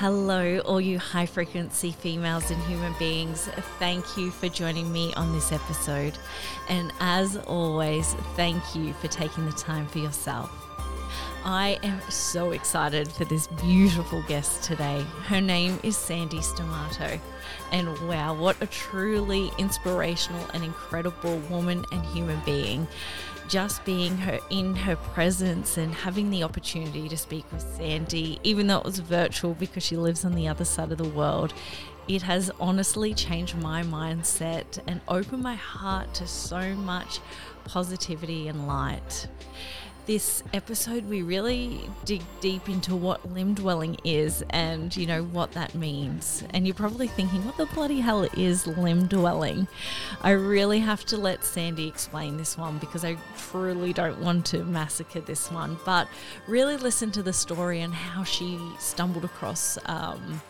Hello, all you high frequency females and human beings. Thank you for joining me on this episode. And as always, thank you for taking the time for yourself. I am so excited for this beautiful guest today. Her name is Sandy Stamato. And wow, what a truly inspirational and incredible woman and human being just being her in her presence and having the opportunity to speak with Sandy, even though it was virtual because she lives on the other side of the world, it has honestly changed my mindset and opened my heart to so much positivity and light this episode, we really dig deep into what limb dwelling is and, you know, what that means. And you're probably thinking, what the bloody hell is limb dwelling? I really have to let Sandy explain this one because I truly don't want to massacre this one. But really listen to the story and how she stumbled across. Um,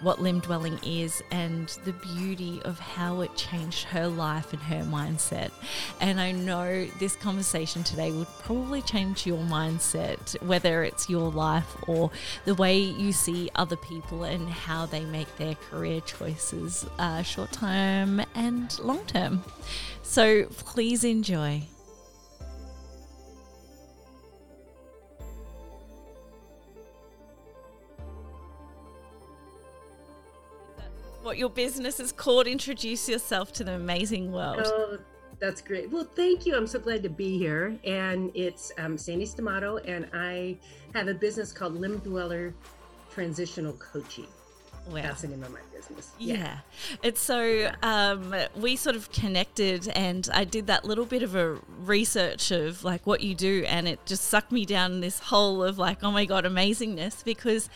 what limb dwelling is and the beauty of how it changed her life and her mindset. And I know this conversation today would probably change your mindset, whether it's your life or the way you see other people and how they make their career choices, uh, short term and long term. So please enjoy. What your business is called. Introduce yourself to the amazing world. Oh, that's great. Well, thank you. I'm so glad to be here. And it's um, Sandy Stamato, and I have a business called Limb Dweller Transitional Coaching. Wow. That's the name of my business. Yeah. yeah. It's so um, we sort of connected and I did that little bit of a research of like what you do and it just sucked me down this hole of like, oh my God, amazingness because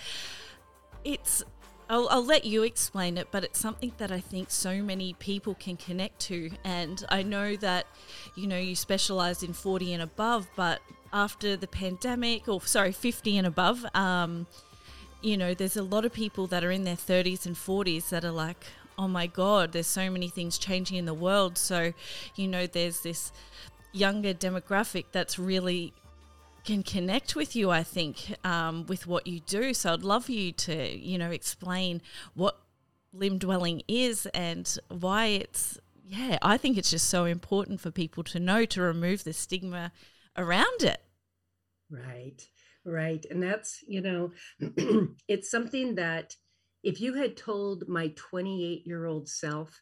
it's I'll, I'll, let you explain it, but it's something that I think so many people can connect to. And I know that, you know, you specialize in 40 and above, but after the pandemic, or sorry, 50 and above, um, you know, there's a lot of people that are in their 30s and 40s that are like, oh my God, there's so many things changing in the world. So, you know, there's this younger demographic that's really can connect with you, I think, um, with what you do. So I'd love you to, you know, explain what limb dwelling is and why it's, yeah, I think it's just so important for people to know to remove the stigma around it. Right, right. And that's, you know, it's something that if you had told my 28 year old self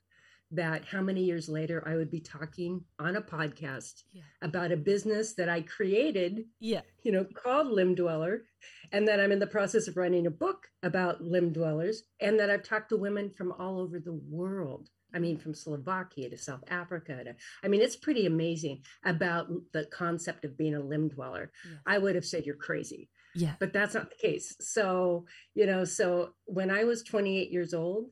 that how many years later I would be talking on a podcast yeah. about a business that I created, yeah, you know, called Limb Dweller, and that I'm in the process of writing a book about limb dwellers, and that I've talked to women from all over the world. I mean, from Slovakia to South Africa to, I mean, it's pretty amazing about the concept of being a limb dweller. Yeah. I would have said you're crazy. Yeah. But that's not the case. So, you know, so when I was 28 years old,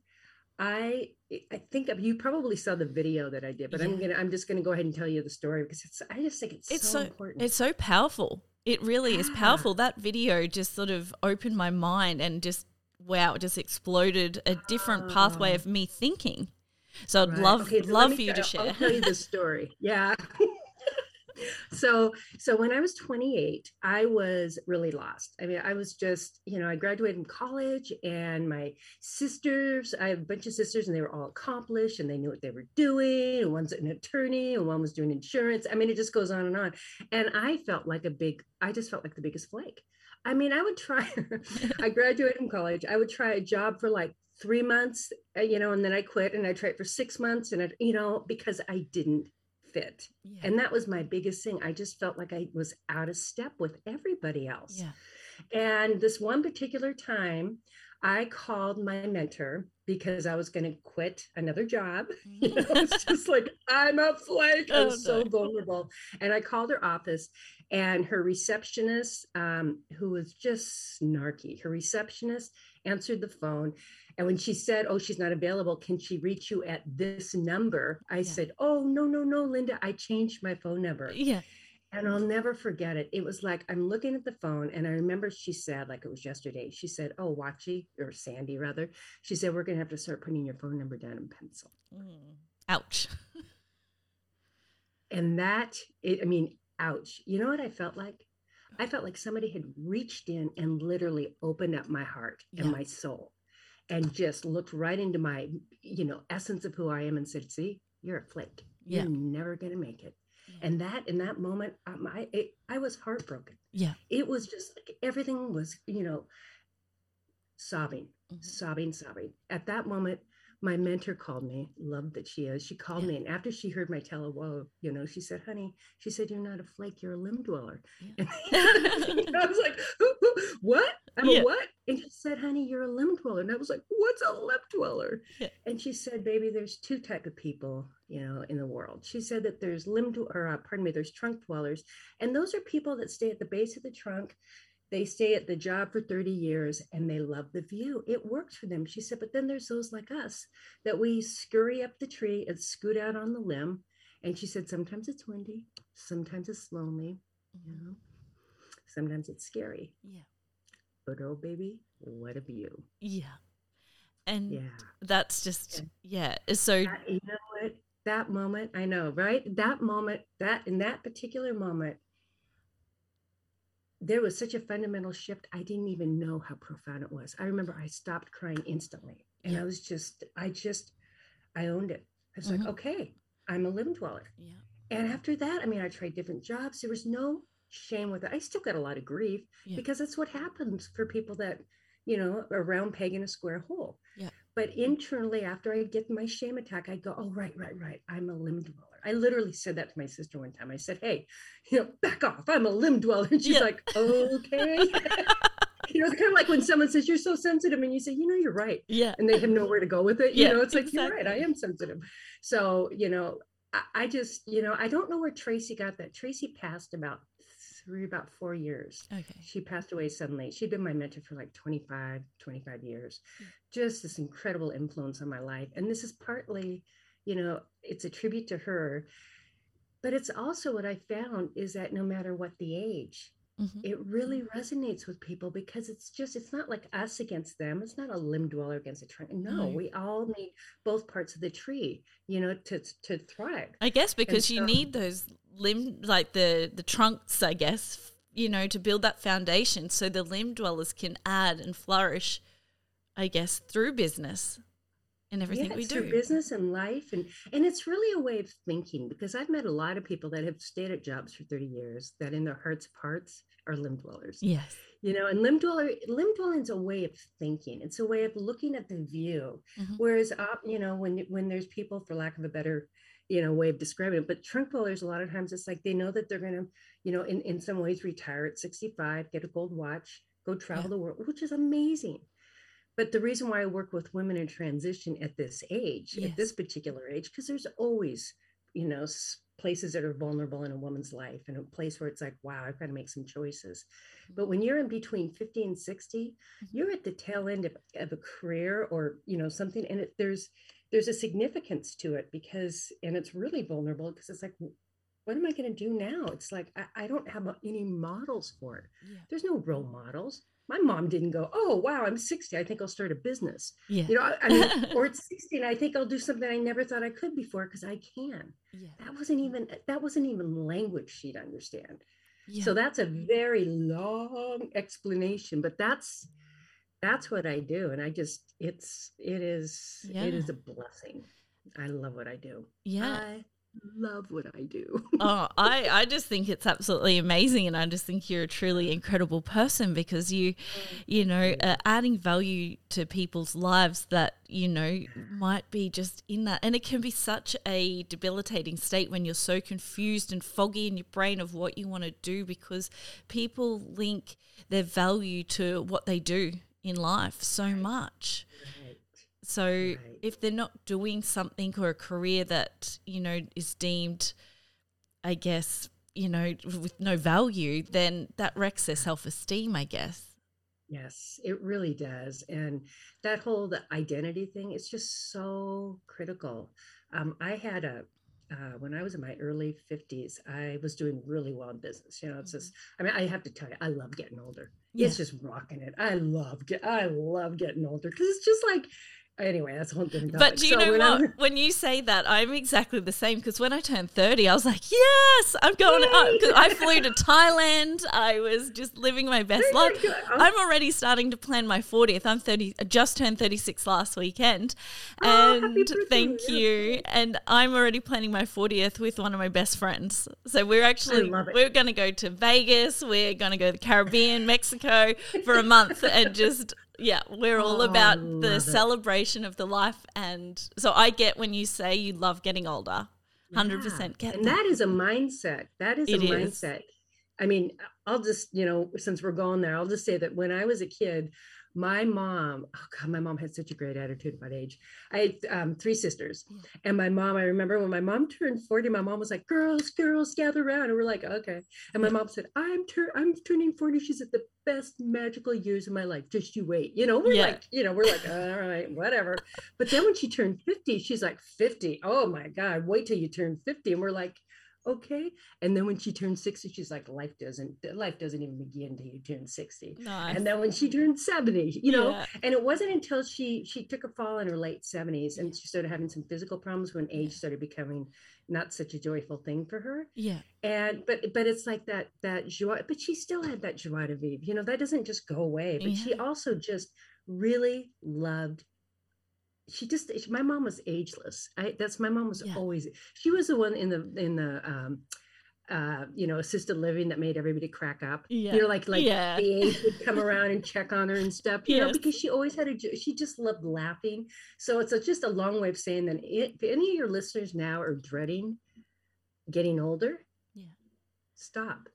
I I think you probably saw the video that I did, but yeah. I'm gonna I'm just gonna go ahead and tell you the story because it's I just think it's, it's so, so important. It's so powerful. It really is powerful. That video just sort of opened my mind and just wow, just exploded a different oh. pathway ah. of me thinking. So I'd right. love okay, so love for you to share. I'll tell you the story. Yeah. so so when i was 28 i was really lost. I mean i was just you know i graduated from college and my sisters i have a bunch of sisters and they were all accomplished and they knew what they were doing and one's an attorney and one was doing insurance. I mean it just goes on and on. And i felt like a big i just felt like the biggest flake. I mean i would try i graduated from college. I would try a job for like three months uh, you know and then i quit and i tried for six months and you know because i didn't fit. Yeah. And that was my biggest thing. I just felt like I was out of step with everybody else. Yeah. And this one particular time, I called my mentor because I was going to quit another job. You know, it's just like, I'm a flake. I'm oh, so no. vulnerable. And I called her office, and her receptionist, um, who was just snarky, her receptionist answered the phone and when she said, Oh, she's not available, can she reach you at this number? I yeah. said, Oh, no, no, no, Linda, I changed my phone number. Yeah. And I'll never forget it. It was like I'm looking at the phone, and I remember she said, like it was yesterday, she said, Oh, Watchy, or Sandy rather, she said, We're going to have to start putting your phone number down in pencil. Mm. Ouch. and that, it, I mean, ouch. You know what I felt like? I felt like somebody had reached in and literally opened up my heart and Yeah. my soul and just looked right into my, you know, essence of who I am and said, see, you're a flake. Yeah. You're never going to make it. Yeah. And that, in that moment, um, I, it, I was heartbroken. Yeah. It was just like everything was, you know, sobbing, Mhm. sobbing, sobbing. At that moment, my mentor called me, loved that she is. She called Yeah. me, and after she heard my tell of woe, you know, she said, honey, she said, you're not a flake, you're a limb dweller. Yeah. And I was like, "Who- who- what? I'm a what? And she said, honey, you're a limb dweller. And I was like, what's a limb dweller? Yeah. And she said, baby, there's two type of people, you know, in the world. She said that there's limb, dw- or uh, pardon me, there's trunk dwellers. And those are people that stay at the base of the trunk. They stay at the job for 30 years and they love the view. It works for them. She said, but then there's those like us that we scurry up the tree and scoot out on the limb. And she said, sometimes it's windy, sometimes it's lonely, you know, sometimes it's scary. Yeah. But oh, baby, what a view. Yeah. And Yeah. that's just yeah. So That- you know what? That moment, I know, right? That moment, that in that particular moment, there was such a fundamental shift. I didn't even know how profound it was. I remember I stopped crying instantly. And Yeah. I was just, I just, I owned it. I was Mhm. like, okay, I'm a limb dweller. yeah. And after that, I mean, I tried different jobs. There was no shame with it. I still got a lot of grief Yeah. because that's what happens for people that, you know, are around peg in a square hole. Yeah. But internally, after I get my shame attack, I go, oh, right, right, right. I'm a limb dweller. I literally said that to my sister one time. I said, hey, you know, back off. I'm a limb dweller. And she's Yeah. like, okay. you know, it's kind of like when someone says you're so sensitive and you say, you know, you're right Yeah. and they have nowhere to go with it. Yeah, You know, it's like you're right. I am sensitive. So you know, I, I just you know, I don't know where Tracy got that. Tracy passed about three, about four years. Okay. She passed away suddenly. She'd been my mentor for like 25, 25 years. Mm. Just this incredible influence on my life. And this is partly, you know, it's a tribute to her. But it's also what I found is that no matter what the age, Mhm. it really resonates with people because it's just it's not like us against them it's not a limb dweller against a tree no we all need both parts of the tree you know to to thrive. I guess because you need those limb like the the trunks, I guess, you know, to build that foundation so the limb dwellers can add and flourish, I guess, through business and everything yeah, we it's do. business and life and and it's really a way of thinking because i've met a lot of people that have stayed at jobs for 30 years that in their hearts parts are limb dwellers Yes. you know and limb dweller limb dwelling is a way of thinking it's a way of looking at the view Mhm. whereas op, you know when when there's people for lack of a better you know way of describing it but trunk dwellers a lot of times it's like they know that they're going to you know in, in some ways retire at 65 get a gold watch go travel Yeah. the world which is amazing but the reason why i work with women in transition at this age at this particular age because there's always you know places that are vulnerable in a woman's life and a place where it's like wow i've got to make some choices. But when you're in between 50 and 60 Mhm. you're at the tail end of, of a career or you know something and it, there's there's a significance to it because and it's really vulnerable because it's like what am i going to do now? It's like I, I don't have any models for it. Yeah. there's no role models my mom didn't go oh wow i'm 60 i think i'll start a business Yeah. you know i, I mean or it's 60 and i think i'll do something i never thought i could before because i can yeah. that wasn't even that wasn't even language she'd understand Yeah. so that's a very long explanation but that's that's what i do and i just it's it is it is a blessing i love what i do yeah. i love what i do oh, I, I just think it's absolutely amazing. And I just think you're a truly incredible person because you, you know, uh, adding value to people's lives that, you know, might be just in that. And it can be such a debilitating state when you're so confused and foggy in your brain of what you want to do because people link their value to what they do in life so much. Right. So Right. if they're not doing something or a career that, you know, is deemed, I guess, you know, with no value, then that wrecks their self esteem, I guess. Yes, it really does. And that whole the identity thing is just so critical. Um, I had a, uh, when I was in my early 50s, I was doing really well in business. You know, it's just, I mean, I have to tell you, I love getting older. Yeah. It's just rocking it. I love get, I love getting older because it's just like, anyway, that's a whole different topic. But do you so know when what? I'm... When you say that, I'm exactly the same because when I turned 30, I was like, yes, I'm going Because I flew to Thailand. I was just living my best life. I'm already starting to plan my 40th. I'm 30, just turned 36 last weekend. Oh, and thank you. And I'm already planning my 40th with one of my best friends. So we're actually, we're going to go to Vegas. We're going to go to the Caribbean, Mexico for a month and just yeah, we're all oh, about the celebration of the life. And so I get when you say you love getting older, 100% yeah. get And that. that is a mindset. That is it a is. mindset. I mean, I'll just, you know, since we're going there, I'll just say that when I was a kid, my mom oh god my mom had such a great attitude about age i had um, three sisters yeah. and my mom i remember when my mom turned 40 my mom was like girls girls gather around and we're like okay and my mom said i'm tur- i'm turning 40 she's at the best magical years of my life just you wait you know we're yeah. like you know we're like all right whatever but then when she turned 50 she's like 50 oh my god wait till you turn 50 and we're like okay? And then when she turned 60 she's like life doesn't life doesn't even begin until you turn 60 nice. and then when she turned 70 you know? Yeah. and it wasn't until she she took a fall in her late 70s and she started having some physical problems when age started becoming not such a joyful thing for her. Yeah. And but but it's like that that joy but she still had that joie de vivre you know? That doesn't just go away but yeah. she also just really loved she just my mom was ageless I, that's my mom was yeah. always she was the one in the in the um uh you know assisted living that made everybody crack up yeah. you know like like yeah. the age would come around and check on her and stuff you yes. know because she always had a she just loved laughing so it's a, just a long way of saying that if any of your listeners now are dreading getting older yeah stop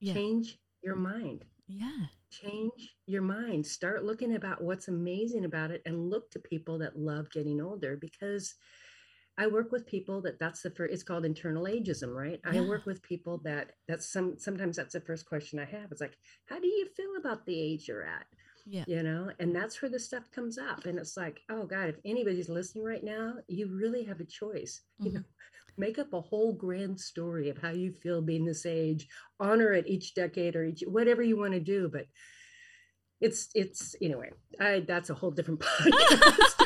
yeah. change your mind yeah change your mind. Start looking about what's amazing about it and look to people that love getting older because i work with people that that's the first it's called internal ageism right? Yeah. i work with people that that's some sometimes that's the first question i have. It's like how do you feel about the age you're at? Yeah. You know? And that's where the stuff comes up. And it's like oh god if anybody's listening right now you really have a choice. Mm-hmm. you know make up a whole grand story of how you feel being this age honor it each decade or each whatever you want to do but it's it's anyway i that's a whole different podcast.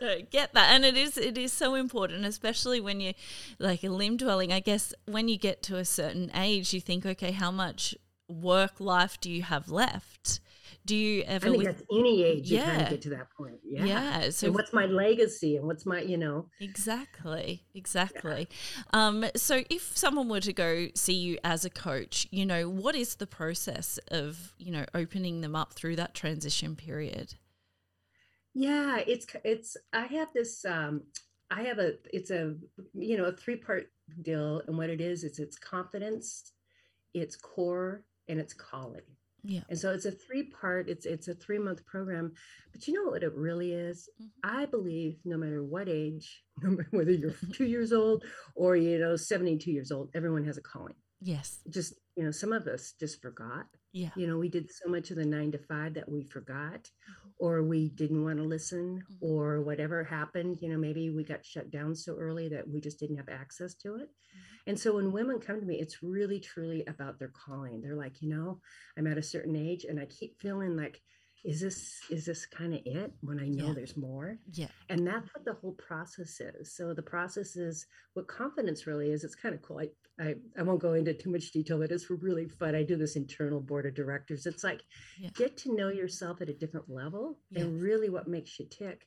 Get that and it is it is so important especially when you like a limb dwelling i guess when you get to a certain age you think okay how much work life do you have left do you ever? I think with, any age yeah. you kind of get to that point. Yeah. Yeah. So and what's my legacy and what's my, you know? Exactly. Exactly. Yeah. Um, so if someone were to go see you as a coach, you know, what is the process of, you know, opening them up through that transition period? Yeah, it's it's I have this um I have a it's a you know a three part deal and what it is is it's confidence, it's core and it's calling yeah. And so it's a three part, it's it's a three month program. But you know what it really is? Mm-hmm. I believe no matter what age, no matter whether you're two years old or you know, 72 years old, everyone has a calling. Yes. Just, you know, some of us just forgot. Yeah. You know, we did so much of the nine to five that we forgot mm-hmm. or we didn't want to listen mm-hmm. or whatever happened. You know, maybe we got shut down so early that we just didn't have access to it. Mm-hmm. And so when women come to me, it's really truly about their calling. They're like, you know, I'm at a certain age and I keep feeling like, is this is this kind of it when I know yeah. there's more? Yeah. And that's what the whole process is. So the process is what confidence really is. It's kind of cool. I I, I won't go into too much detail, but it's really fun. I do this internal board of directors. It's like yeah. get to know yourself at a different level yes. and really what makes you tick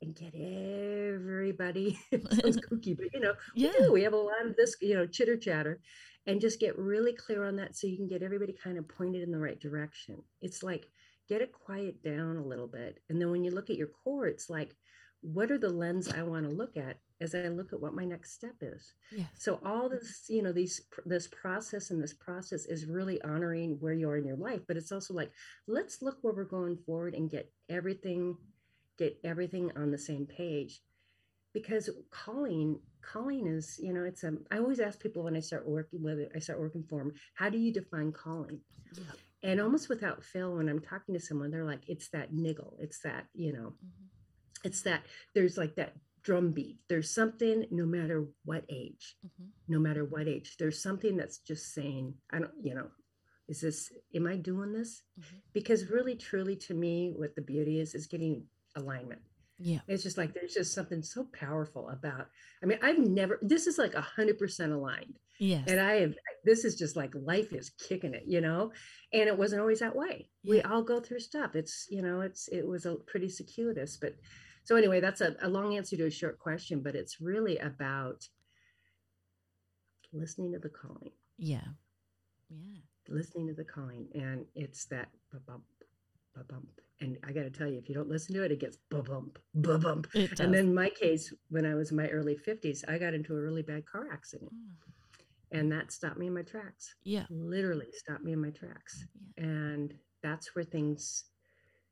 and get everybody sounds kooky but you know yeah. we, do. we have a lot of this you know chitter chatter and just get really clear on that so you can get everybody kind of pointed in the right direction it's like get it quiet down a little bit and then when you look at your core it's like what are the lens i want to look at as i look at what my next step is? So all this you know these this process and this process is really honoring where you are in your life but it's also like let's look where we're going forward and get everything get everything on the same page. Because calling calling is you know it's a i always ask people when i start working whether i start working for them how do you define calling? Yeah. And almost without fail when i'm talking to someone they're like it's that niggle it's that you know mm-hmm. it's that there's like that drum beat there's something no matter what age mm-hmm. no matter what age there's something that's just saying i don't you know is this am i doing this mm-hmm. because really truly to me what the beauty is is getting alignment. Yeah. It's just like there's just something so powerful about. I mean, I've never. This is like a hundred percent aligned, Yes. and I have. This is just like life is kicking it, you know. And it wasn't always that way. We all go through stuff. It's you know, it's it was a pretty circuitous, but so anyway, that's a, a long answer to a short question, but it's really about listening to the calling, yeah. Yeah. listening to the calling, and it's that ba-bump, ba-bump. And I got to tell you, if you don't listen to it, it gets ba-bump, ba-bump. And then my case, when I was in my early 50s, I got into a really bad car accident. Mm. And that stopped me in my tracks. Yeah. Literally stopped me in my tracks. Yeah. And that's where things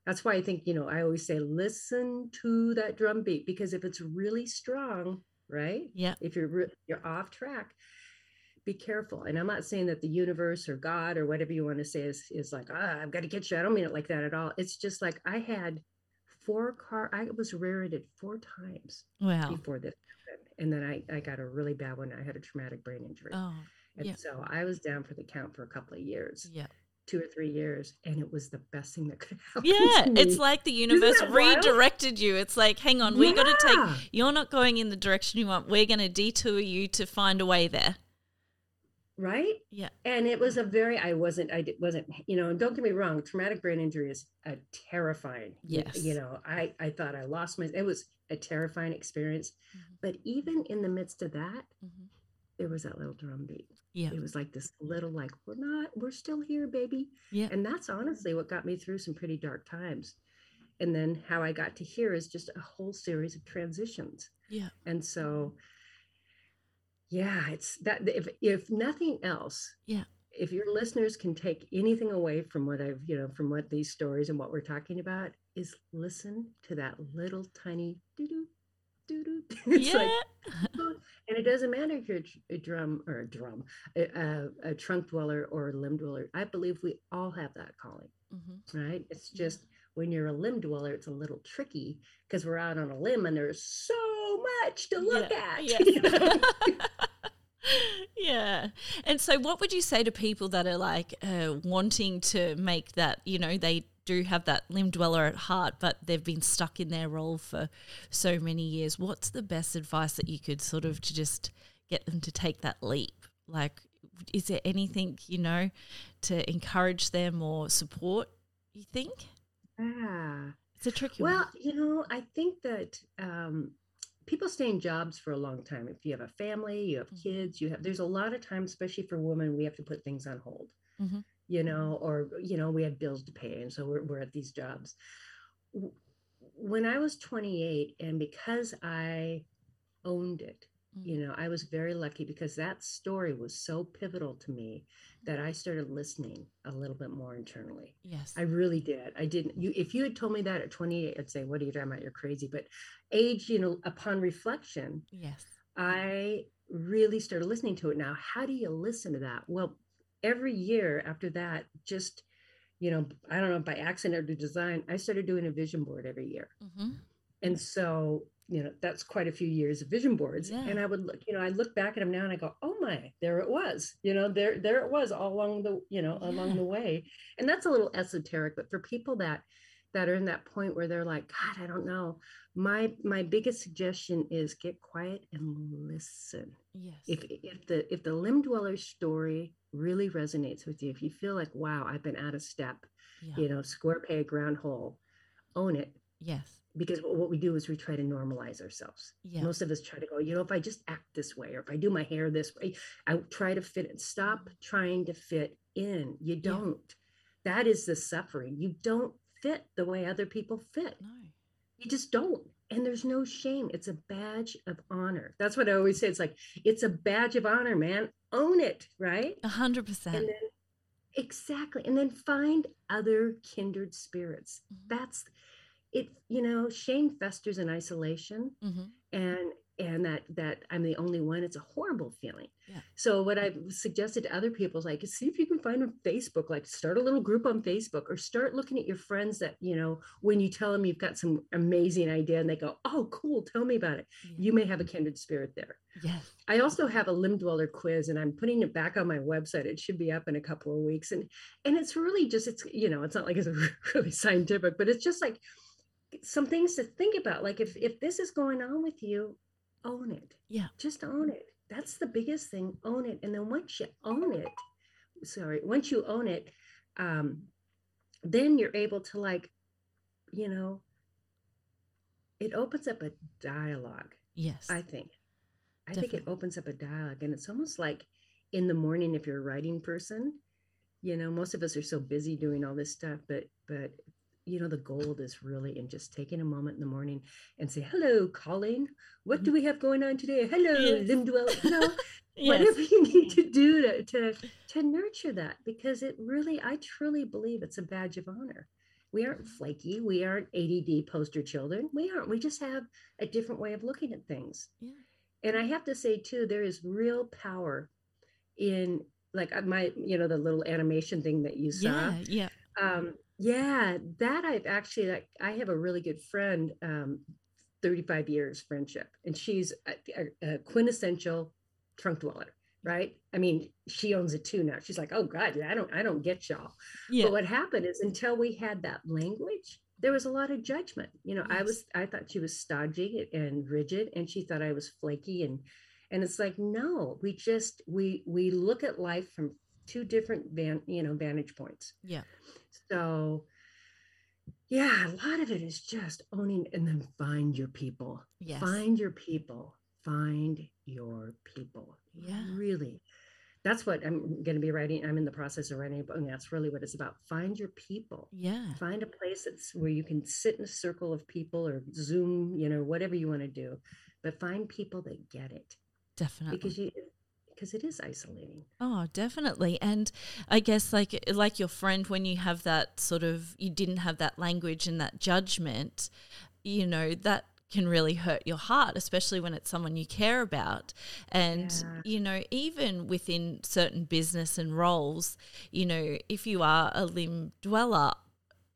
that's why I think, you know, I always say listen to that drum beat because if it's really strong, right? Yeah. If you're re- you're off track, be careful. And I'm not saying that the universe or God or whatever you want to say is is like, ah, I've got to get you. I don't mean it like that at all. It's just like I had four car I was rear-ended four times Wow. before this. And then I, I got a really bad one. I had a traumatic brain injury. Oh. and yeah. so I was down for the count for a couple of years, Yeah. two or three years, and it was the best thing that could happen. Yeah. It's like the universe wild? redirected you. It's like, hang on, we got to take. You're not going in the direction you want. We're going to detour you to find a way there. Right. Yeah. And it was a very I wasn't I wasn't you know and don't get me wrong traumatic brain injury is a terrifying Yes. you know I I thought I lost my it was a terrifying experience Mhm. but even in the midst of that Mhm. there was that little drum beat Yeah. it was like this little like we're not we're still here baby Yeah. and that's honestly what got me through some pretty dark times and then how I got to here is just a whole series of transitions Yeah. and so yeah it's that if if nothing else Yeah. if your listeners can take anything away from what i've you know from what these stories and what we're talking about is listen to that little tiny doo-doo doo-doo it's yeah. like and it doesn't matter if you're a drum or a drum a, a, a trunk dweller or a limb dweller i believe we all have that calling Mhm. right it's just when you're a limb dweller it's a little tricky because we're out on a limb and there's so much to look Yeah. at you know? yeah. And so, what would you say to people that are like uh, wanting to make that, you know, they do have that limb dweller at heart, but they've been stuck in their role for so many years? What's the best advice that you could sort of to just get them to take that leap? Like, is there anything, you know, to encourage them or support, you think? yeah It's a tricky one. well one. you know i think that um people stay in jobs for a long time if you have a family you have Mhm. kids you have there's a lot of times especially for women we have to put things on hold Mhm. you know or you know we have bills to pay and so we're, we're at these jobs when i was 28 and because i owned it Mm. you know i was very lucky because that story was so pivotal to me that i started listening a little bit more internally Yes. I really did. I didn't. You, if you had told me that at 28, I'd say, "What are you talking about? You're crazy." But age, you know, upon reflection, yes. I really started listening to it. Now, how do you listen to that? Well, every year after that, just you know, I don't know by accident or design, I started doing a vision board every year, hmm and so you know that's quite a few years of vision boards. Yeah. And I would look, you know, I look back at them now and I go, "Oh my, there it was." You know, there there it was all along the you know along the way, and that's a little esoteric. But for people that that are in that point where they're like, God, I don't know. My my biggest suggestion is get quiet and listen. Yes. If if the if the limb dweller story really resonates with you, if you feel like, wow, I've been out of step, yeah. you know, square peg, round hole, own it. Yes. Because what we do is we try to normalize ourselves. Yeah. Most of us try to go, you know, if I just act this way, or if I do my hair this way, I try to fit it. Stop trying to fit in. You don't. That is the suffering. You don't fit the way other people fit. No. You just don't. And there's no shame. It's a badge of honor. That's what I always say. It's like, it's a badge of honor, man. Own it, right? A hundred percent. exactly. And then find other kindred spirits. Mhm. That's it. You know, shame festers in isolation Mhm. and and that that i'm the only one it's a horrible feeling Yeah. so what i've suggested to other people is like see if you can find a facebook like start a little group on facebook or start looking at your friends that you know when you tell them you've got some amazing idea and they go oh cool tell me about it Yeah. you may have a kindred spirit there Yes. I also have a limb dweller quiz and I'm putting it back on my website. It should be up in a couple of weeks. And and it's really just it's you know, it's not like it's really scientific, but it's just like some things to think about. Like if if this is going on with you, own it. Yeah. Just own it. That's the biggest thing. Own it. And then once you own it, sorry, once you own it, um, then you're able to like, you know, it opens up a dialogue. Yes. I think. I Definitely. think it opens up a dialogue, and it's almost like in the morning if you're a writing person. You know, most of us are so busy doing all this stuff, but but you know the gold is really in just taking a moment in the morning and say hello colleen what do we have going on today hello Yes. Lindwell. you know yes. whatever you need to do to, to to nurture that because it really i truly believe it's a badge of honor we aren't flaky we aren't add poster children we aren't we just have a different way of looking at things Yeah. and i have to say too there is real power in like uh, my you know the little animation thing that you saw Yeah. Yeah. Um yeah that i've actually like i have a really good friend um 35 years friendship and she's a, a, quintessential trunk dweller right? I mean she owns it too now. She's like oh god i don't i don't get y'all. Yeah. but what happened is until we had that language there was a lot of judgment. You know i was i thought she was stodgy and rigid and she thought i was flaky and and it's like no we just we we look at life from two different van you know vantage points. Yeah. So yeah a lot of it is just owning and then find your people Yes. find your people find your people Yeah. really that's what i'm going to be writing i'm in the process of writing a book and that's really what it's about find your people Yeah. find a place that's where you can sit in a circle of people or zoom you know whatever you want to do but find people that get it Definitely. because you because it is isolating Oh, definitely. And I guess like like your friend when you have that sort of you didn't have that language and that judgment, you know, that can really hurt your heart, especially when it's someone you care about. And Yeah. you know, even within certain business and roles, you know, if you are a limb dweller,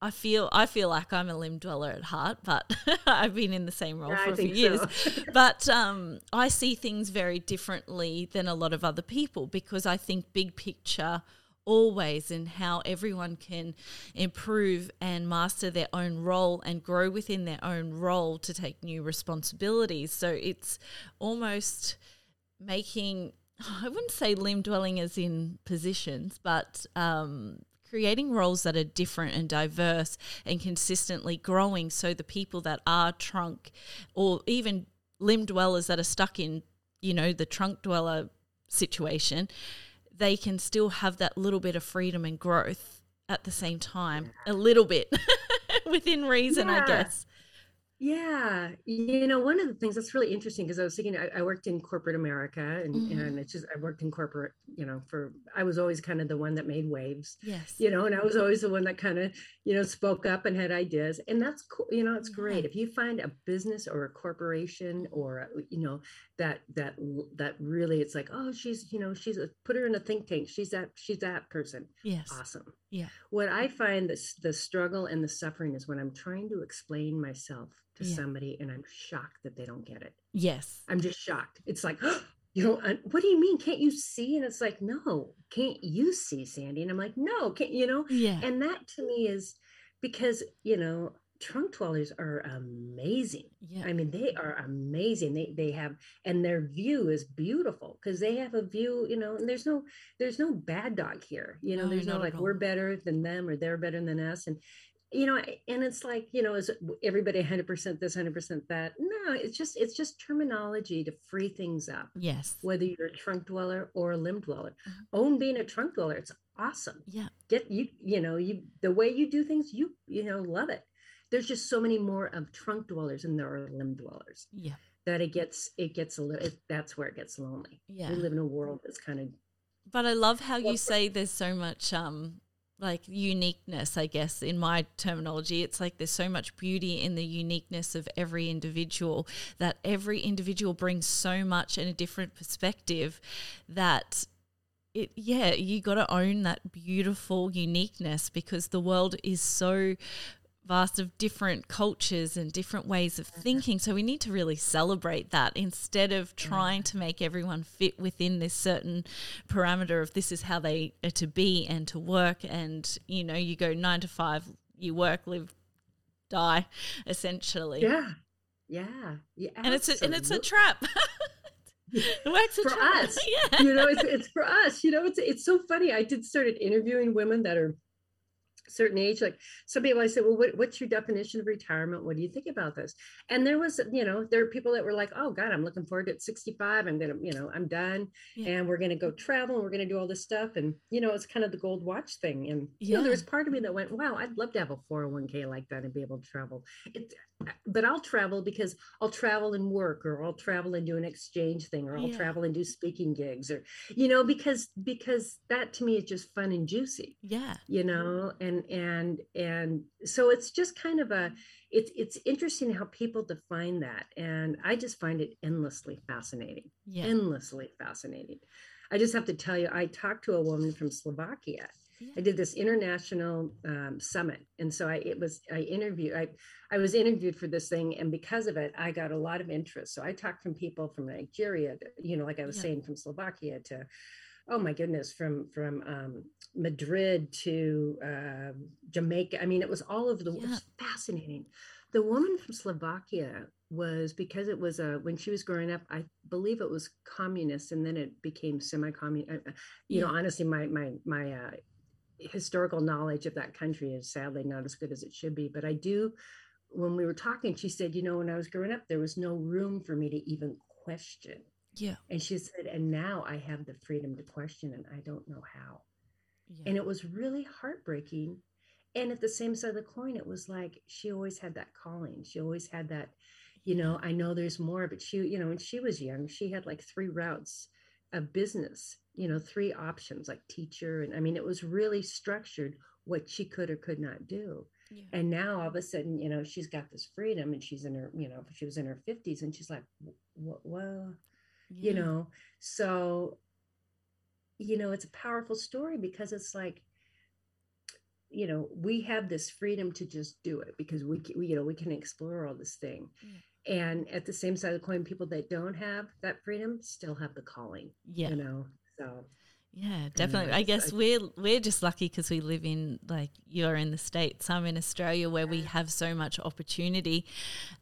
I feel I feel like I'm a limb dweller at heart, but I've been in the same role Yeah, for I a few think years. but um, I see things very differently than a lot of other people because I think big picture always and how everyone can improve and master their own role and grow within their own role to take new responsibilities. So it's almost making I wouldn't say limb dwelling as in positions, but um, creating roles that are different and diverse and consistently growing so the people that are trunk or even limb dwellers that are stuck in, you know, the trunk dweller situation, they can still have that little bit of freedom and growth at the same time, a little bit within reason, I guess. Yeah, you know, one of the things that's really interesting because I was thinking I, I worked in corporate America and, Mhm. and it's just I worked in corporate, you know, for I was always kind of the one that made waves, Yes. you know, and I was always the one that kind of, you know, spoke up and had ideas. And that's cool, you know, it's great. If you find a business or a corporation or you know, that that that really it's like, oh, she's, you know, she's a put her in a think tank. She's that she's that person. Yes. Awesome Yeah. what I find this the struggle and the suffering is when I'm trying to explain myself to Yeah. somebody and I'm shocked that they don't get it. Yes. I'm just shocked. It's like, oh, you know, uh, what do you mean? Can't you see? And it's like, no, can't you see, Sandy? And I'm like, no, can't you know? Yeah. And that to me is because, you know, trunk dwellers are amazing. Yeah. I mean, they are amazing. They they have and their view is beautiful because they have a view, you know, and there's no there's no bad dog here. You know, No, there's no like we're better than them or they're better than us. And you know, and it's like, you know, is everybody 100% this, 100% that? No, it's just it's just terminology to free things up. Yes. Whether you're a trunk dweller or a limb dweller. Mhm. Own being a trunk dweller. It's awesome Yeah. get you you know you the way you do things you you know love it there's just so many more of trunk dwellers than there are limb dwellers Yeah. that it gets it gets a little it, that's where it gets lonely Yeah. we live in a world that's kind of But I love how you say there's so much um like uniqueness, I guess, in my terminology. It's like there's so much beauty in the uniqueness of every individual that every individual brings so much and a different perspective that it yeah, you got to own that beautiful uniqueness because the world is so vast of different cultures and different ways of thinking. So we need to really celebrate that instead of trying to make everyone fit within this certain parameter of this is how they are to be and to work. And, you know, you go nine to five, you work, live, die, essentially. Yeah, yeah, yeah. And it's a, and it's a trap. it works for trap. us. yeah. You know, it's it's for us. You know, it's it's so funny. I did started interviewing women that are certain age like some people i said well what, what's your definition of retirement what do you think about this and there was you know there are people that were like oh god i'm looking forward to at 65 i'm gonna you know i'm done yeah. and we're gonna go travel and we're gonna do all this stuff and you know it's kind of the gold watch thing and yeah. you know there was part of me that went wow i'd love to have a 401k like that and be able to travel it, but i'll travel because i'll travel and work or i'll travel and do an exchange thing or i'll yeah. travel and do speaking gigs or you know because because that to me is just fun and juicy yeah you know and and and and so it's just kind of a it's it's interesting how people define that and i just find it endlessly fascinating yeah. endlessly fascinating i just have to tell you i talked to a woman from slovakia yeah. i did this international um, summit and so i it was i interviewed i i was interviewed for this thing and because of it i got a lot of interest so i talked from people from nigeria to, you know like i was yeah. saying from slovakia to oh my goodness, from from um, Madrid to uh, Jamaica. I mean, it was all over the world. Yeah. fascinating. The woman from Slovakia was because it was a when she was growing up. I believe it was communist, and then it became semi-communist. Uh, uh, you yeah. know, honestly, my my my uh, historical knowledge of that country is sadly not as good as it should be. But I do. When we were talking, she said, "You know, when I was growing up, there was no room for me to even question." Yeah. And she said, and now I have the freedom to question and I don't know how. Yeah. And it was really heartbreaking. And at the same side of the coin, it was like she always had that calling. She always had that, you know, I know there's more, but she, you know, when she was young, she had like three routes of business, you know, three options like teacher. And I mean, it was really structured what she could or could not do. Yeah. And now all of a sudden, you know, she's got this freedom and she's in her, you know, she was in her 50s and she's like, well, yeah. you know so you know it's a powerful story because it's like you know we have this freedom to just do it because we, we you know we can explore all this thing yeah. and at the same side of the coin people that don't have that freedom still have the calling yeah you know so yeah, definitely. I guess we're we're just lucky because we live in like you're in the states. I'm in Australia where we have so much opportunity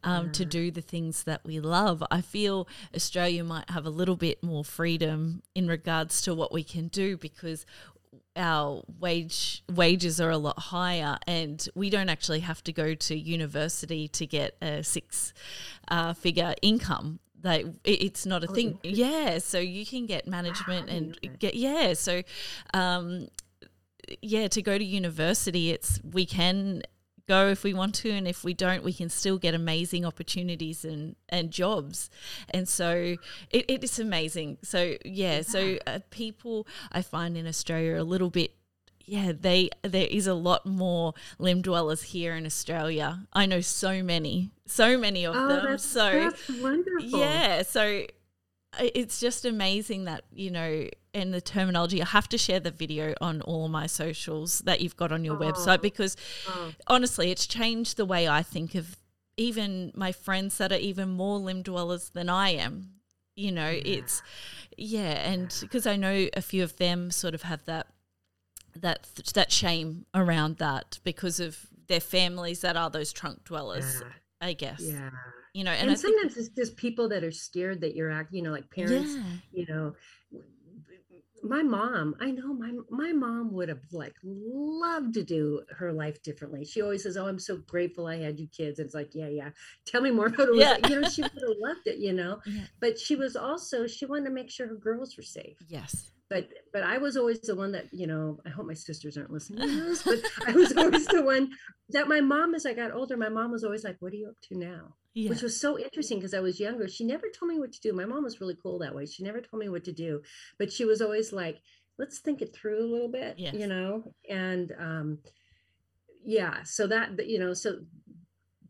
um, to do the things that we love. I feel Australia might have a little bit more freedom in regards to what we can do because our wage wages are a lot higher and we don't actually have to go to university to get a six uh, figure income like it's not a thing. Yeah so you can get management and get yeah so um yeah to go to university it's we can go if we want to and if we don't we can still get amazing opportunities and and jobs. And so it, it is amazing. So yeah, yeah. so uh, people i find in australia a little bit yeah, they there is a lot more limb dwellers here in Australia. I know so many, so many of oh, them. That's, so that's wonderful. Yeah, so uh, it's just amazing that you know and the terminology i have to share the video on all my socials that you've got on your oh. website because oh. honestly it's changed the way i think of even my friends that are even more limb dwellers than i am you know yeah. it's yeah and because i know a few of them sort of have that that that shame around that because of their families that are those trunk dwellers. Yeah. I guess. Yeah. You know, and, and sometimes think, it's just people that are scared that you're act. You know, like parents. Yeah. You know, my mom. I know my my mom would have like loved to do her life differently. She always says, "Oh, I'm so grateful I had you kids." And it's like, yeah, yeah. Tell me more about it. Yeah. you know, she would have loved it. You know, yeah. but she was also she wanted to make sure her girls were safe. Yes but but I was always the one that you know I hope my sisters aren't listening to this, but I was always the one that my mom as I got older, my mom was always like, "What are you up to now?" Which was so interesting because I was younger. She never told me what to do. My mom was really cool that way. She never told me what to do, but she was always like, "Let's think it through a little bit," yes. you know. And um, yeah, so that you know, so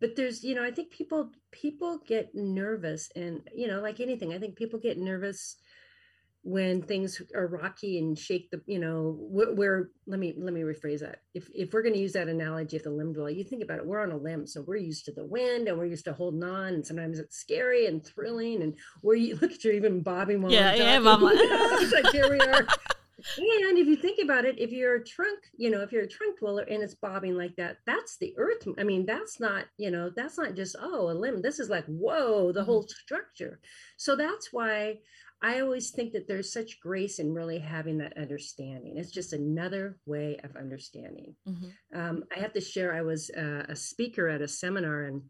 but there's you know, I think people people get nervous, and you know, like anything, I think people get nervous when things are rocky and shake the you know where, where let me let me rephrase that if if we're going to use that analogy of the limb dweller you think about it we're on a limb so we're used to the wind and we're used to holding on and sometimes it's scary and thrilling and where you look at you even bobbing while yeah yeah mom like here we are and if you think about it, if you're a trunk, you know, if you're a trunk dweller and it's bobbing like that, that's the earth. I mean, that's not, you know, that's not just, oh, a limb. This is like, whoa, the mm-hmm. whole structure. So that's why I always think that there's such grace in really having that understanding. It's just another way of understanding. Mm-hmm. Um, I have to share, I was uh, a speaker at a seminar and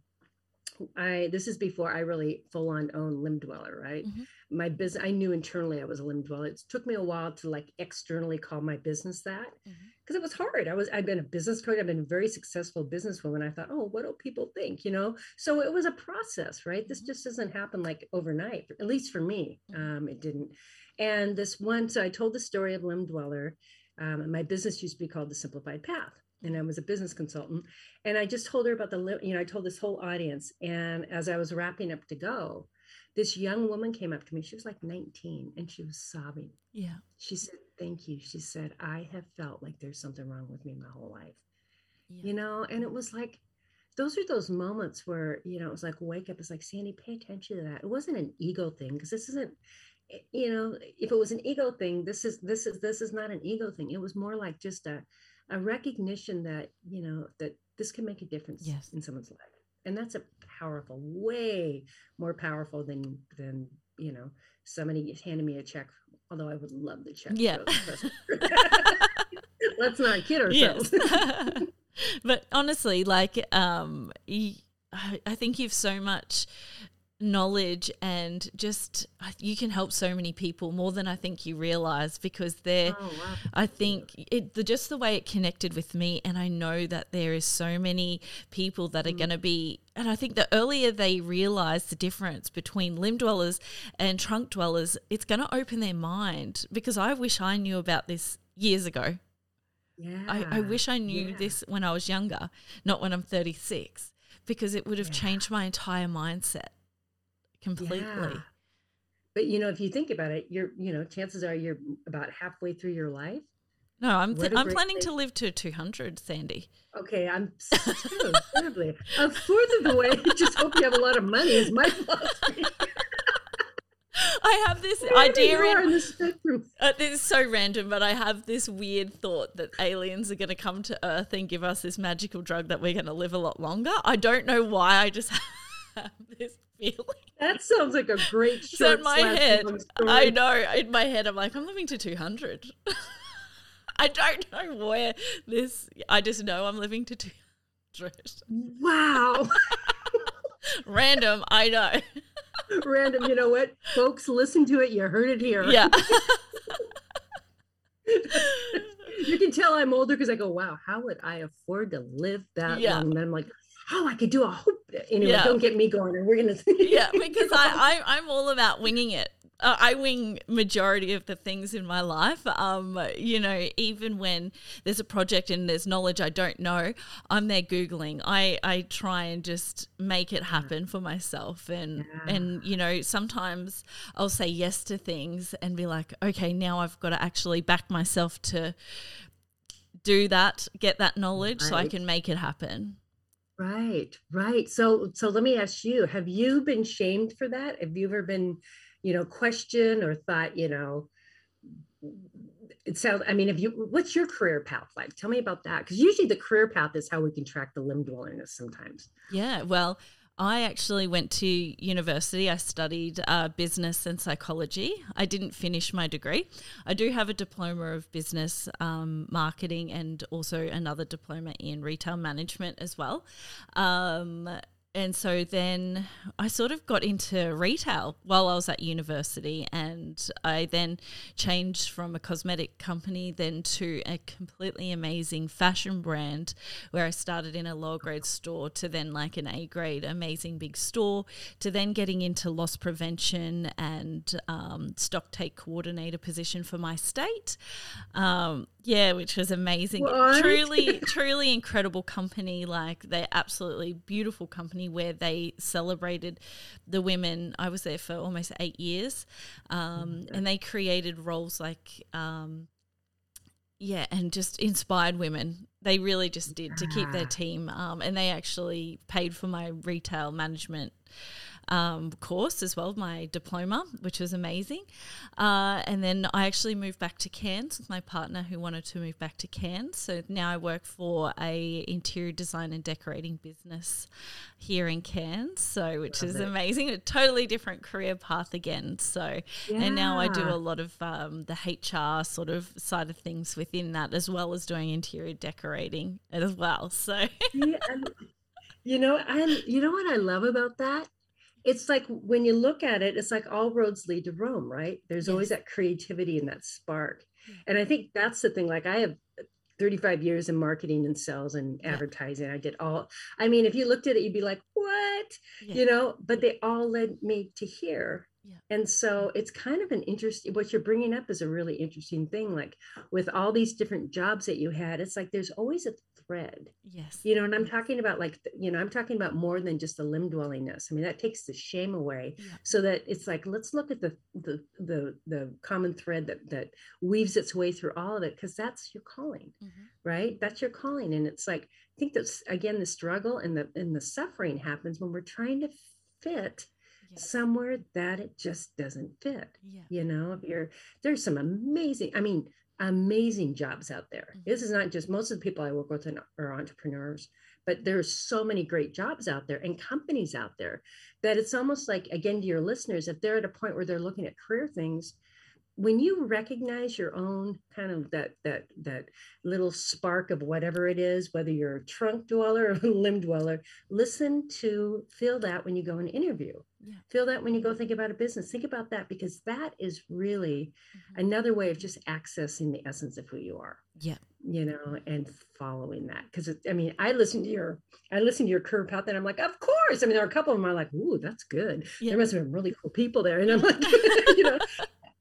I this is before I really full on own limb dweller, right? Mm-hmm. My business i knew internally i was a limb dweller. It took me a while to like externally call my business that because mm-hmm. it was hard. I was i've been a business coach. I've been a very successful businesswoman. I thought oh what do people think? You know? So it was a process right? This mm-hmm. just doesn't happen like overnight at least for me. Mm-hmm. um, it didn't. And this one so i told the story of limb dweller um, my business used to be called the simplified path and I was a business consultant. And I just told her about the, you know, I told this whole audience. And as I was wrapping up to go, this young woman came up to me. She was like 19 and she was sobbing. Yeah. She said, Thank you. She said, I have felt like there's something wrong with me my whole life. Yeah. You know, and it was like, those are those moments where, you know, it was like, wake up. It's like, Sandy, pay attention to that. It wasn't an ego thing because this isn't, you know, if it was an ego thing, this is, this is, this is not an ego thing. It was more like just a, a recognition that, you know, that this can make a difference yes. in someone's life and that's a powerful way more powerful than than you know somebody handing me a check although i would love the check yeah let's not kid ourselves yes. but honestly like um I think you've so much knowledge and just you can help so many people more than I think you realize because they're oh, wow. I think it the, just the way it connected with me and I know that there is so many people that are mm. going to be and I think the earlier they realize the difference between limb dwellers and trunk dwellers it's going to open their mind because I wish I knew about this years ago yeah I, I wish I knew yeah. this when I was younger not when I'm 36 because it would have yeah. changed my entire mindset completely. Yeah. But you know, if you think about it, you're you know, chances are you're about halfway through your life. No, I'm th- I'm planning to live to 200, Sandy. Okay, I'm too, terribly. A fourth of the way. Just hope you have a lot of money. Is my philosophy. I have this Where idea in, in uh, this is so random, but I have this weird thought that aliens are going to come to Earth and give us this magical drug that we're going to live a lot longer. I don't know why. I just have this feeling. That sounds like a great short. So in my head, I know. In my head, I'm like, I'm living to 200. I don't know where this. I just know I'm living to 200. Wow. Random. I know. Random. You know what, folks? Listen to it. You heard it here. Yeah. you can tell I'm older because I go, wow, how would I afford to live that yeah. long? And I'm like, oh, I could do a whole anyway. Yeah. Don't get me going. And we're gonna. yeah, because I, I I'm all about winging it. Uh, I wing majority of the things in my life. Um, you know, even when there's a project and there's knowledge I don't know, I'm there googling. I I try and just make it happen for myself. And yeah. and you know, sometimes I'll say yes to things and be like, okay, now I've got to actually back myself to do that, get that knowledge, right. so I can make it happen. Right, right. So, so let me ask you: Have you been shamed for that? Have you ever been, you know, questioned or thought, you know, it sounds? I mean, if you? What's your career path like? Tell me about that, because usually the career path is how we can track the limb dwellingness. Sometimes. Yeah. Well, I actually went to university. I studied uh, business and psychology. I didn't finish my degree. I do have a diploma of business um, marketing and also another diploma in retail management as well. Um, and so then I sort of got into retail while I was at university, and I then changed from a cosmetic company then to a completely amazing fashion brand where I started in a lower grade store to then like an A grade amazing big store to then getting into loss prevention and um, stock take coordinator position for my state. Um, yeah, which was amazing. What? Truly, truly incredible company. Like they're absolutely beautiful company where they celebrated the women. I was there for almost eight years, um, and they created roles like, um, yeah, and just inspired women. They really just did to keep their team, um, and they actually paid for my retail management um, course as well, my diploma, which was amazing. Uh, and then I actually moved back to Cairns with my partner who wanted to move back to Cairns. So now I work for a interior design and decorating business here in Cairns. So which Love is it. amazing. A totally different career path again. So yeah. and now I do a lot of um, the HR sort of side of things within that, as well as doing interior decorating as well. So yeah, you know, and you know what I love about that it's like when you look at it, it's like all roads lead to Rome, right? There's yes. always that creativity and that spark. And I think that's the thing. Like I have 35 years in marketing and sales and yeah. advertising. I did all, I mean, if you looked at it, you'd be like, what? Yeah. You know, but they all led me to here. And so it's kind of an interesting, what you're bringing up is a really interesting thing. Like with all these different jobs that you had, it's like there's always a thread. Yes. You know, and I'm talking about like, you know, I'm talking about more than just the limb dwellingness. I mean, that takes the shame away yeah. so that it's like, let's look at the, the, the, the common thread that, that weaves its way through all of it. Cause that's your calling, mm-hmm. right? That's your calling. And it's like, I think that's again, the struggle and the, and the suffering happens when we're trying to fit somewhere that it just doesn't fit. Yeah. You know, if you're, there's some amazing, I mean, amazing jobs out there. Mm-hmm. This is not just most of the people I work with are entrepreneurs, but there's so many great jobs out there and companies out there that it's almost like again to your listeners, if they're at a point where they're looking at career things, when you recognize your own kind of that that that little spark of whatever it is whether you're a trunk dweller or a limb dweller listen to feel that when you go and interview yeah. feel that when you go think about a business think about that because that is really mm-hmm. another way of just accessing the essence of who you are yeah you know and following that because i mean i listen to your i listen to your curve path and i'm like of course i mean there are a couple of them are like ooh that's good yeah. there must have been really cool people there and i'm like you know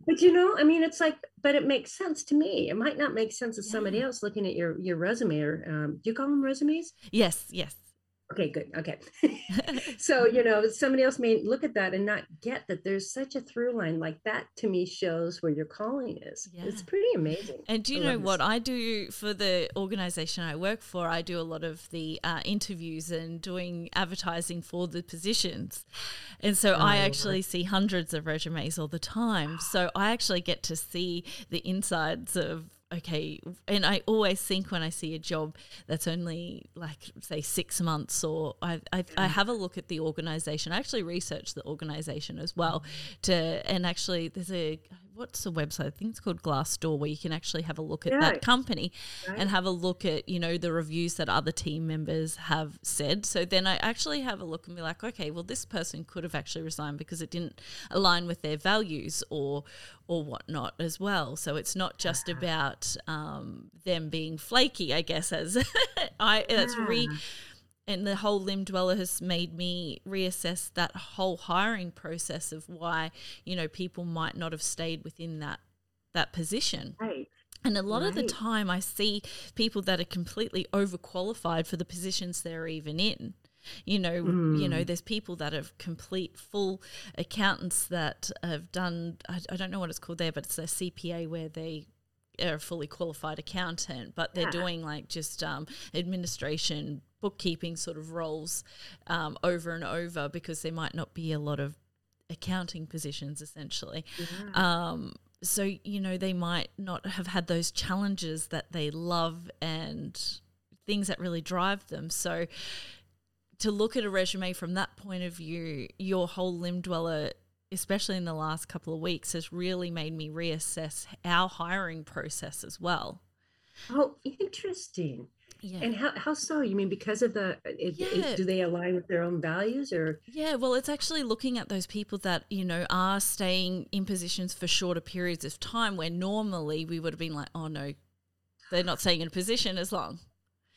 but you know i mean it's like but it makes sense to me it might not make sense to yeah. somebody else looking at your your resume or um, do you call them resumes yes yes Okay, good. Okay. so, you know, somebody else may look at that and not get that there's such a through line. Like that to me shows where your calling is. Yeah. It's pretty amazing. And do you I know what I do for the organization I work for? I do a lot of the uh, interviews and doing advertising for the positions. And so oh, I actually right. see hundreds of resumes all the time. So I actually get to see the insides of okay and i always think when i see a job that's only like say six months or i, I, I have a look at the organization. I actually research the organization as well to and actually there's a what's the website? I think it's called Glassdoor, where you can actually have a look at yeah. that company right. and have a look at you know the reviews that other team members have said. So then I actually have a look and be like, okay, well this person could have actually resigned because it didn't align with their values or or whatnot as well. So it's not just uh-huh. about um, them being flaky, I guess. As I that's re and the whole limb dweller has made me reassess that whole hiring process of why you know people might not have stayed within that that position right and a lot right. of the time i see people that are completely overqualified for the positions they're even in you know mm. you know mm. there's people that have complete full accountants that have done I, I don't know what it's called there but it's a cpa where they a fully qualified accountant but they're yeah. doing like just um, administration bookkeeping sort of roles um, over and over because there might not be a lot of accounting positions essentially. Yeah. Um, so, you know, they might not have had those challenges that they love and things that really drive them. So, to look at a resume from that point of view, your whole limb dweller, especially in the last couple of weeks, has really made me reassess our hiring process as well. Oh, interesting. Yeah. And how, how so? You mean because of the, it, yeah. it, do they align with their own values or? Yeah, well, it's actually looking at those people that, you know, are staying in positions for shorter periods of time where normally we would have been like, oh no, they're not staying in a position as long.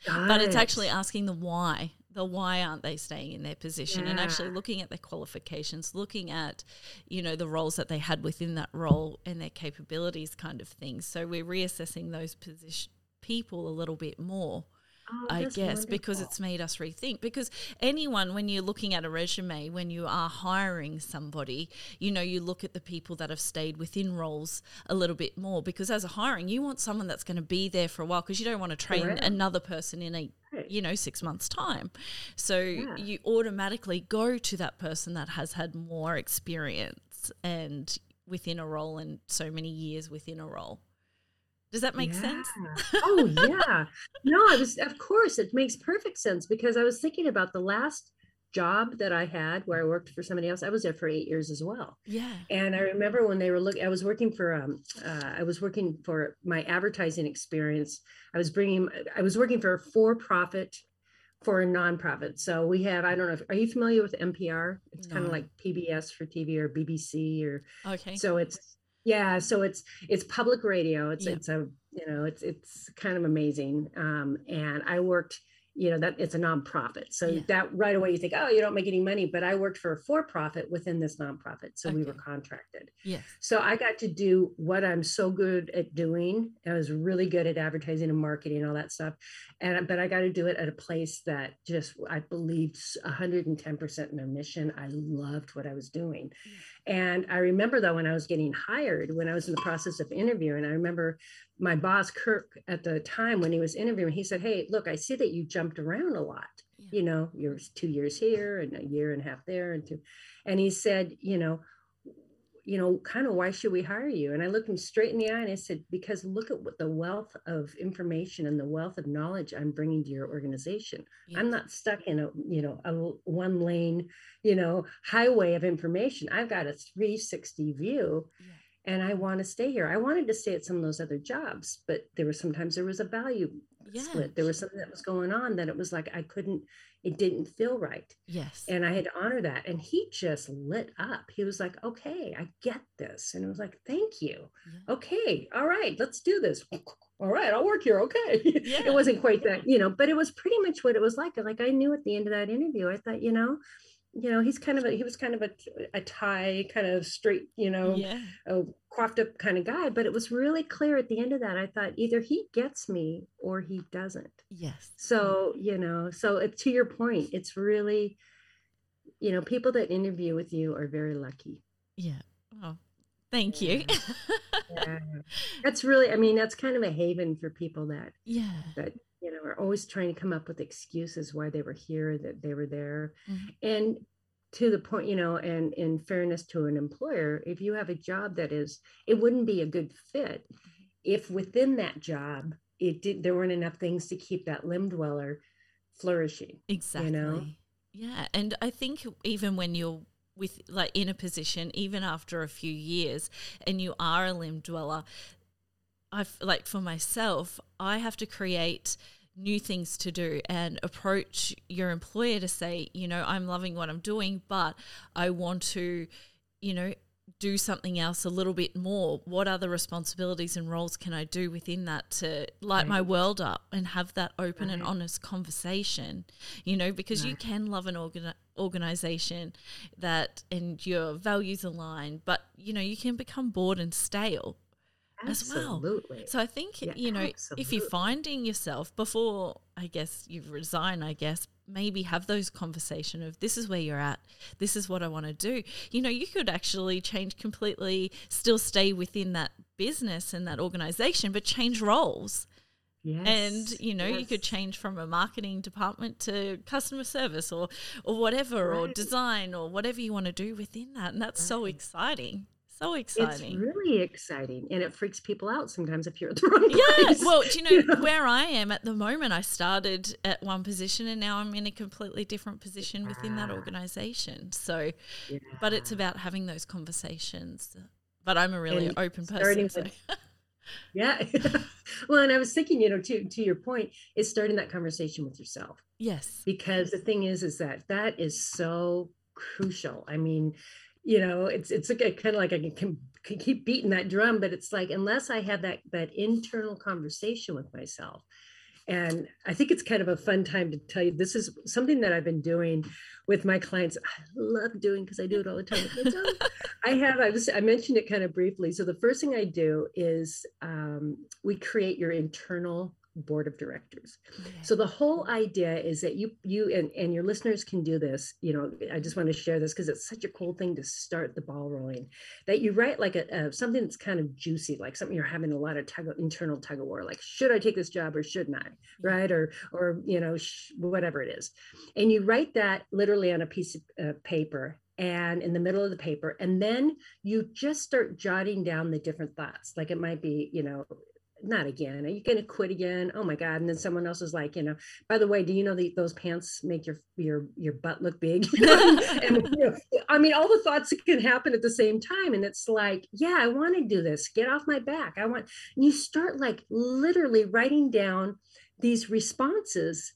Got but it. it's actually asking the why. The why aren't they staying in their position yeah. and actually looking at their qualifications, looking at, you know, the roles that they had within that role and their capabilities kind of things. So we're reassessing those position people a little bit more Oh, I guess wonderful. because it's made us rethink. Because anyone, when you're looking at a resume, when you are hiring somebody, you know, you look at the people that have stayed within roles a little bit more. Because as a hiring, you want someone that's going to be there for a while because you don't want to train right. another person in a you know six months time so yeah. you automatically go to that person that has had more experience and within a role and so many years within a role does that make yeah. sense? oh yeah. No, I was of course it makes perfect sense because I was thinking about the last job that I had where I worked for somebody else. I was there for eight years as well. Yeah. And I remember when they were looking, I was working for, um, uh, I was working for my advertising experience. I was bringing, I was working for a for-profit for a nonprofit. So we have, I don't know, if, are you familiar with NPR? It's no. kind of like PBS for TV or BBC or, okay. So it's, yeah, so it's it's public radio. It's it's a you know it's it's kind of amazing. Um, and I worked you know that it's a nonprofit. So yeah. that right away you think oh you don't make any money but i worked for a for-profit within this nonprofit so okay. we were contracted. Yes. So i got to do what i'm so good at doing. I was really good at advertising and marketing and all that stuff and but i got to do it at a place that just i believed 110% in their mission. I loved what i was doing. And i remember though when i was getting hired when i was in the process of interviewing i remember my boss Kirk at the time when he was interviewing, he said, "Hey, look, I see that you jumped around a lot. Yeah. You know, you're two years here and a year and a half there, and two." And he said, "You know, you know, kind of why should we hire you?" And I looked him straight in the eye and I said, "Because look at what the wealth of information and the wealth of knowledge I'm bringing to your organization. Yeah. I'm not stuck in a you know a one lane, you know, highway of information. I've got a 360 view." Yeah and I want to stay here. I wanted to stay at some of those other jobs, but there was sometimes there was a value split. There was something that was going on that it was like I couldn't, it didn't feel right. Yes. And I had to honor that. And he just lit up. He was like, okay, I get this. And it was like, thank you. Yeah. Okay. All right, let's do this. All right, I'll work here. Okay. Yeah. it wasn't quite that, you know, but it was pretty much what it was like. Like I knew at the end of that interview, I thought, you know, you know he's kind of a he was kind of a, a tie kind of straight you know yeah. a coiffed up kind of guy but it was really clear at the end of that i thought either he gets me or he doesn't yes so you know so it, to your point it's really you know people that interview with you are very lucky yeah oh thank yeah. you yeah. that's really i mean that's kind of a haven for people that yeah that you know, are always trying to come up with excuses why they were here, that they were there. Mm-hmm. And to the point, you know, and in fairness to an employer, if you have a job that is, it wouldn't be a good fit if within that job it did there weren't enough things to keep that limb dweller flourishing. Exactly. You know? Yeah. And I think even when you're with like in a position, even after a few years, and you are a limb dweller, I've like for myself, I have to create new things to do and approach your employer to say, you know, I'm loving what I'm doing, but I want to, you know, do something else a little bit more. What other responsibilities and roles can I do within that to light right. my world up and have that open right. and honest conversation? You know, because right. you can love an organ- organization that and your values align, but you know, you can become bored and stale Absolutely. as well. So I think yeah, you know absolutely. if you're finding yourself before I guess you resign, I guess maybe have those conversation of this is where you're at, this is what I want to do. You know, you could actually change completely, still stay within that business and that organization, but change roles. Yes, and you know yes. you could change from a marketing department to customer service or or whatever right. or design or whatever you want to do within that and that's right. so exciting so exciting. It's really exciting. And it freaks people out sometimes if you're at the wrong yeah, place. Well, do you know, you know, where I am at the moment? I started at one position and now I'm in a completely different position yeah. within that organization. So, yeah. but it's about having those conversations. But I'm a really and open person. So. yeah. well, and I was thinking, you know, to to your point, is starting that conversation with yourself. Yes. Because the thing is, is that that is so crucial. I mean, you know it's it's like kind of like i can, can keep beating that drum but it's like unless i have that that internal conversation with myself and i think it's kind of a fun time to tell you this is something that i've been doing with my clients i love doing because i do it all the time i have I, was, I mentioned it kind of briefly so the first thing i do is um, we create your internal board of directors. So the whole idea is that you you and, and your listeners can do this. You know, I just want to share this because it's such a cool thing to start the ball rolling. That you write like a, a something that's kind of juicy, like something you're having a lot of tug, internal tug of war, like should I take this job or shouldn't I, right? Or or you know sh- whatever it is, and you write that literally on a piece of uh, paper and in the middle of the paper and then you just start jotting down the different thoughts like it might be you know not again. Are you going to quit again? Oh my God. And then someone else is like, you know, by the way, do you know that those pants make your, your, your butt look big? and, you know, I mean, all the thoughts can happen at the same time. And it's like, yeah, I want to do this. Get off my back. I want, and you start like literally writing down these responses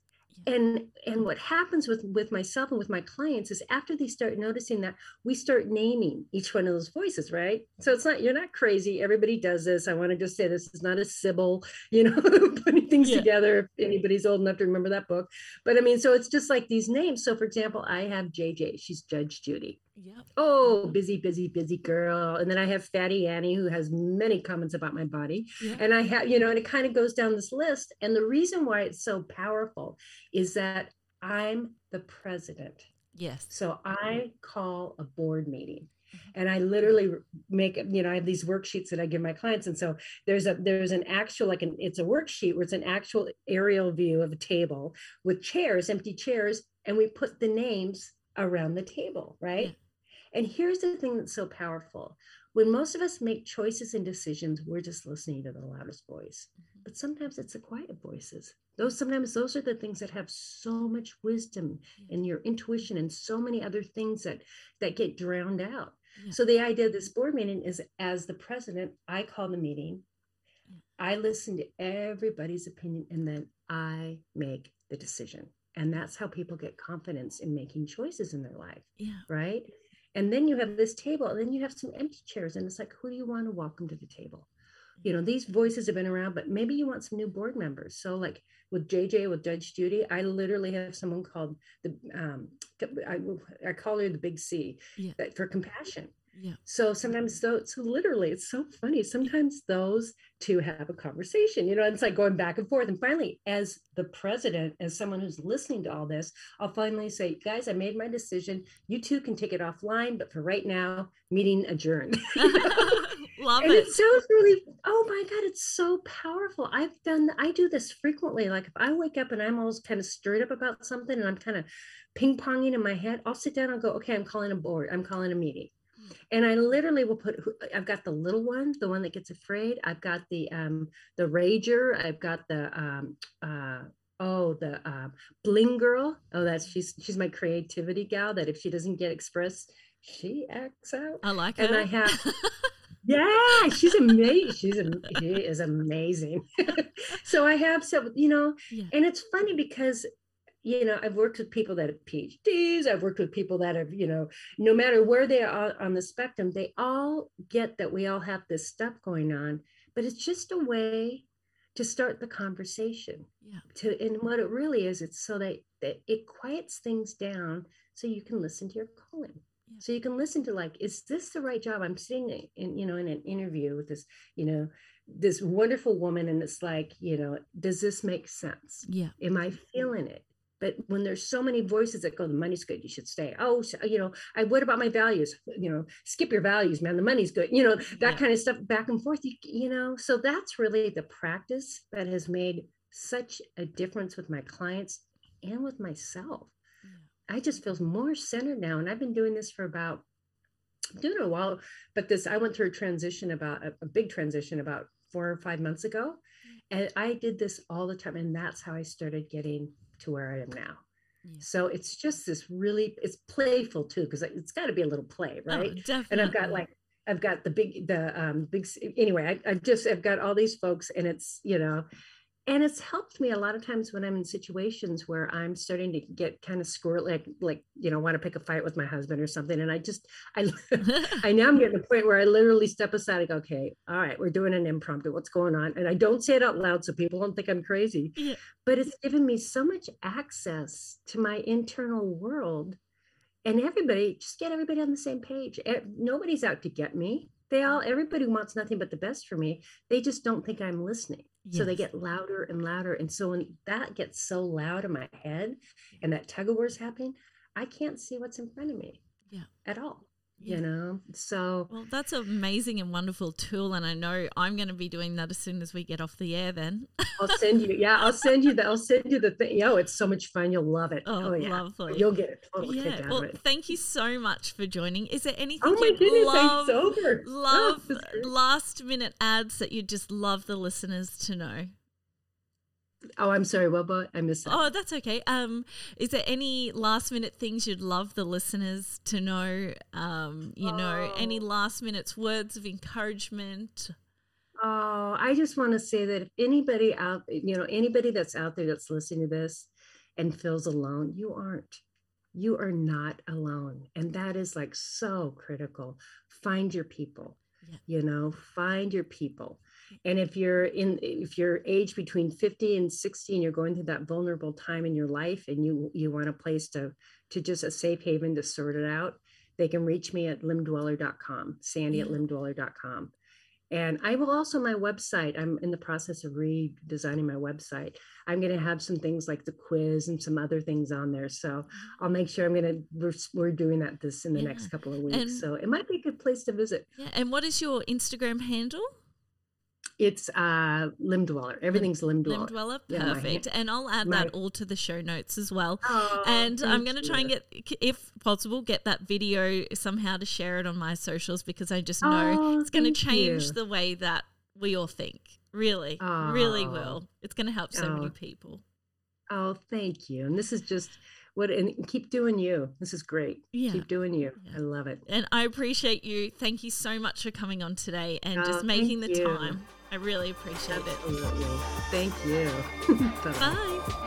and and what happens with with myself and with my clients is after they start noticing that we start naming each one of those voices right? So it's not you're not crazy everybody does this i want to just say this is not a sybil you know putting things yeah. together if anybody's old enough to remember that book. But i mean so it's just like these names. So for example i have jj she's judge judy Yep. Oh, busy, busy, busy girl. And then I have Fatty Annie, who has many comments about my body. Yep. And I have, you know, and it kind of goes down this list. And the reason why it's so powerful is that I'm the president. Yes. So I call a board meeting mm-hmm. and i literally make you know i have these worksheets that i give my clients and so there's a there's an actual like an it's a worksheet where it's an actual aerial view of a table with chairs empty chairs and we put the names around the table right yeah. And here's the thing that's so powerful. When most of us make choices and decisions, we're just listening to the loudest voice. Mm-hmm. But sometimes it's the quiet voices. Those sometimes those are the things that have so much wisdom and your intuition and so many other things that that get drowned out. Yeah. So the idea of this board meeting is as the president, I call the meeting. I listen to everybody's opinion and then I make the decision. And that's how people get confidence in making choices in their life. Yeah. Right. And then you have this table, and then you have some empty chairs, and it's like, who do you want to welcome to the table? You know, these voices have been around, but maybe you want some new board members. So, like with JJ, with Judge Judy, I literally have someone called the, um, I, I call her the Big C, yeah. that for compassion yeah. So sometimes so so literally it's so funny. Sometimes those two have a conversation, you know, and it's like going back and forth. And finally, as the president, as someone who's listening to all this, I'll finally say, guys, I made my decision. You two can take it offline, but for right now, meeting adjourned. Love and it. it sounds really, oh my God, it's so powerful. I've done, I do this frequently. Like if I wake up and I'm always kind of stirred up about something and I'm kind of ping ponging in my head, I'll sit down and go, okay, I'm calling a board, I'm calling a meeting and I literally will put. I've got the little one, the one that gets afraid. I've got the um the rager. I've got the um uh oh the uh, bling girl. Oh, that's she's she's my creativity gal. That if she doesn't get expressed, she acts out. I like her. And I have. yeah, she's amazing. She's she is amazing. so I have so you know, yeah. and it's funny because you know, I've worked with people that have PhDs. I've worked with people that have, you know, no matter where they are on the spectrum, they all get that we all have this stuff going on, but it's just a way to start the conversation. Yeah. To and what it really is, it's so that, that it quiets things down so you can listen to your calling. Yeah. So you can listen to like, is this the right job? I'm sitting in, you know, in an interview with this, you know, this wonderful woman, and it's like, you know, does this make sense? Yeah. Am I feeling it? But when there's so many voices that go the money's good you should stay. Oh you know i what about my values? You know skip your values man the money's good you know that yeah. kind of stuff back and forth you, you know? So that's really the practice that has made such a difference with my clients and with myself. Yeah. i just feel more centered now and i've been doing this for about doing it a while but this i went through a transition about a, a big transition about four or five months ago mm. and i did this all the time and that's how i started getting to where I am now. Yeah. So it's just this really it's playful too because it's got to be a little play, oh, right? Oh, and I've got like I've got the big the um big anyway I, I just I've got all these folks and it's you know and it's helped me a lot of times when i'm in situations where i'm starting to get kind of squirrel like like you know want to pick a fight with my husband or something and i just i i now i'm getting to the point where i literally step aside and go okay all right we're doing an impromptu what's going on? And i don't say it out loud so people don't think i'm crazy yeah. but it's given me so much access to my internal world and everybody just get everybody on the same page. Nobody's out to get me they all everybody wants nothing but the best for me. They just don't think i'm listening. Yes. so they get louder and louder. And so when that gets so loud in my head and that tug of war is happening i can't see what's in front of me yeah. at all yeah. you know? So well that's an amazing and wonderful tool and i know i'm going to be doing that as soon as we get off the air then. I'll send you yeah i'll send you the i'll send you the thing yo it's so much fun you'll love it. Oh, oh yeah. lovely. you'll get it total yeah well thank you so much for joining. Is there oh anything oh my goodness, love love oh, last minute ads that you just love the listeners to know Oh, I'm sorry. What about I missed that? Oh, that's okay. Um, is there any last minute things you'd love the listeners to know? Um, you oh. know, any oh. last minute words of encouragement? Oh, I just want to say that if anybody out, you know, anybody that's out there that's listening to this and feels alone, you aren't. You are not alone. And that is like so critical. Find your people. Yeah. You know, find your people and if you're in if you're aged between 50 and 60 and you're going through that vulnerable time in your life and you you want a place to to just a safe haven to sort it out they can reach me at limbdweller.com sandy at limbdweller.com and I will also my website. I'm in the process of redesigning my website. I'm going to have some things like the quiz and some other things on there. So mm-hmm. I'll make sure I'm going to we're, we're doing that this in the yeah. next couple of weeks. And, so it might be a good place to visit. Yeah. And what is your Instagram handle? It's uh, limb dweller. Everything's limb dweller. Limb dweller, perfect. Yeah, and I'll add my, that all to the show notes as well. Oh, and I'm going to try and get, if possible, get that video somehow to share it on my socials because I just know oh, it's going to change you. the way that we all think. Really, oh. really will. It's going to help so many people. Oh, thank you. And this is just what and keep doing you. This is great. Yeah. Keep doing you. Yeah. I love it. And I appreciate you. Thank you so much for coming on today and oh, just making the you. time. I really appreciate Absolutely. it. Thank you. Bye.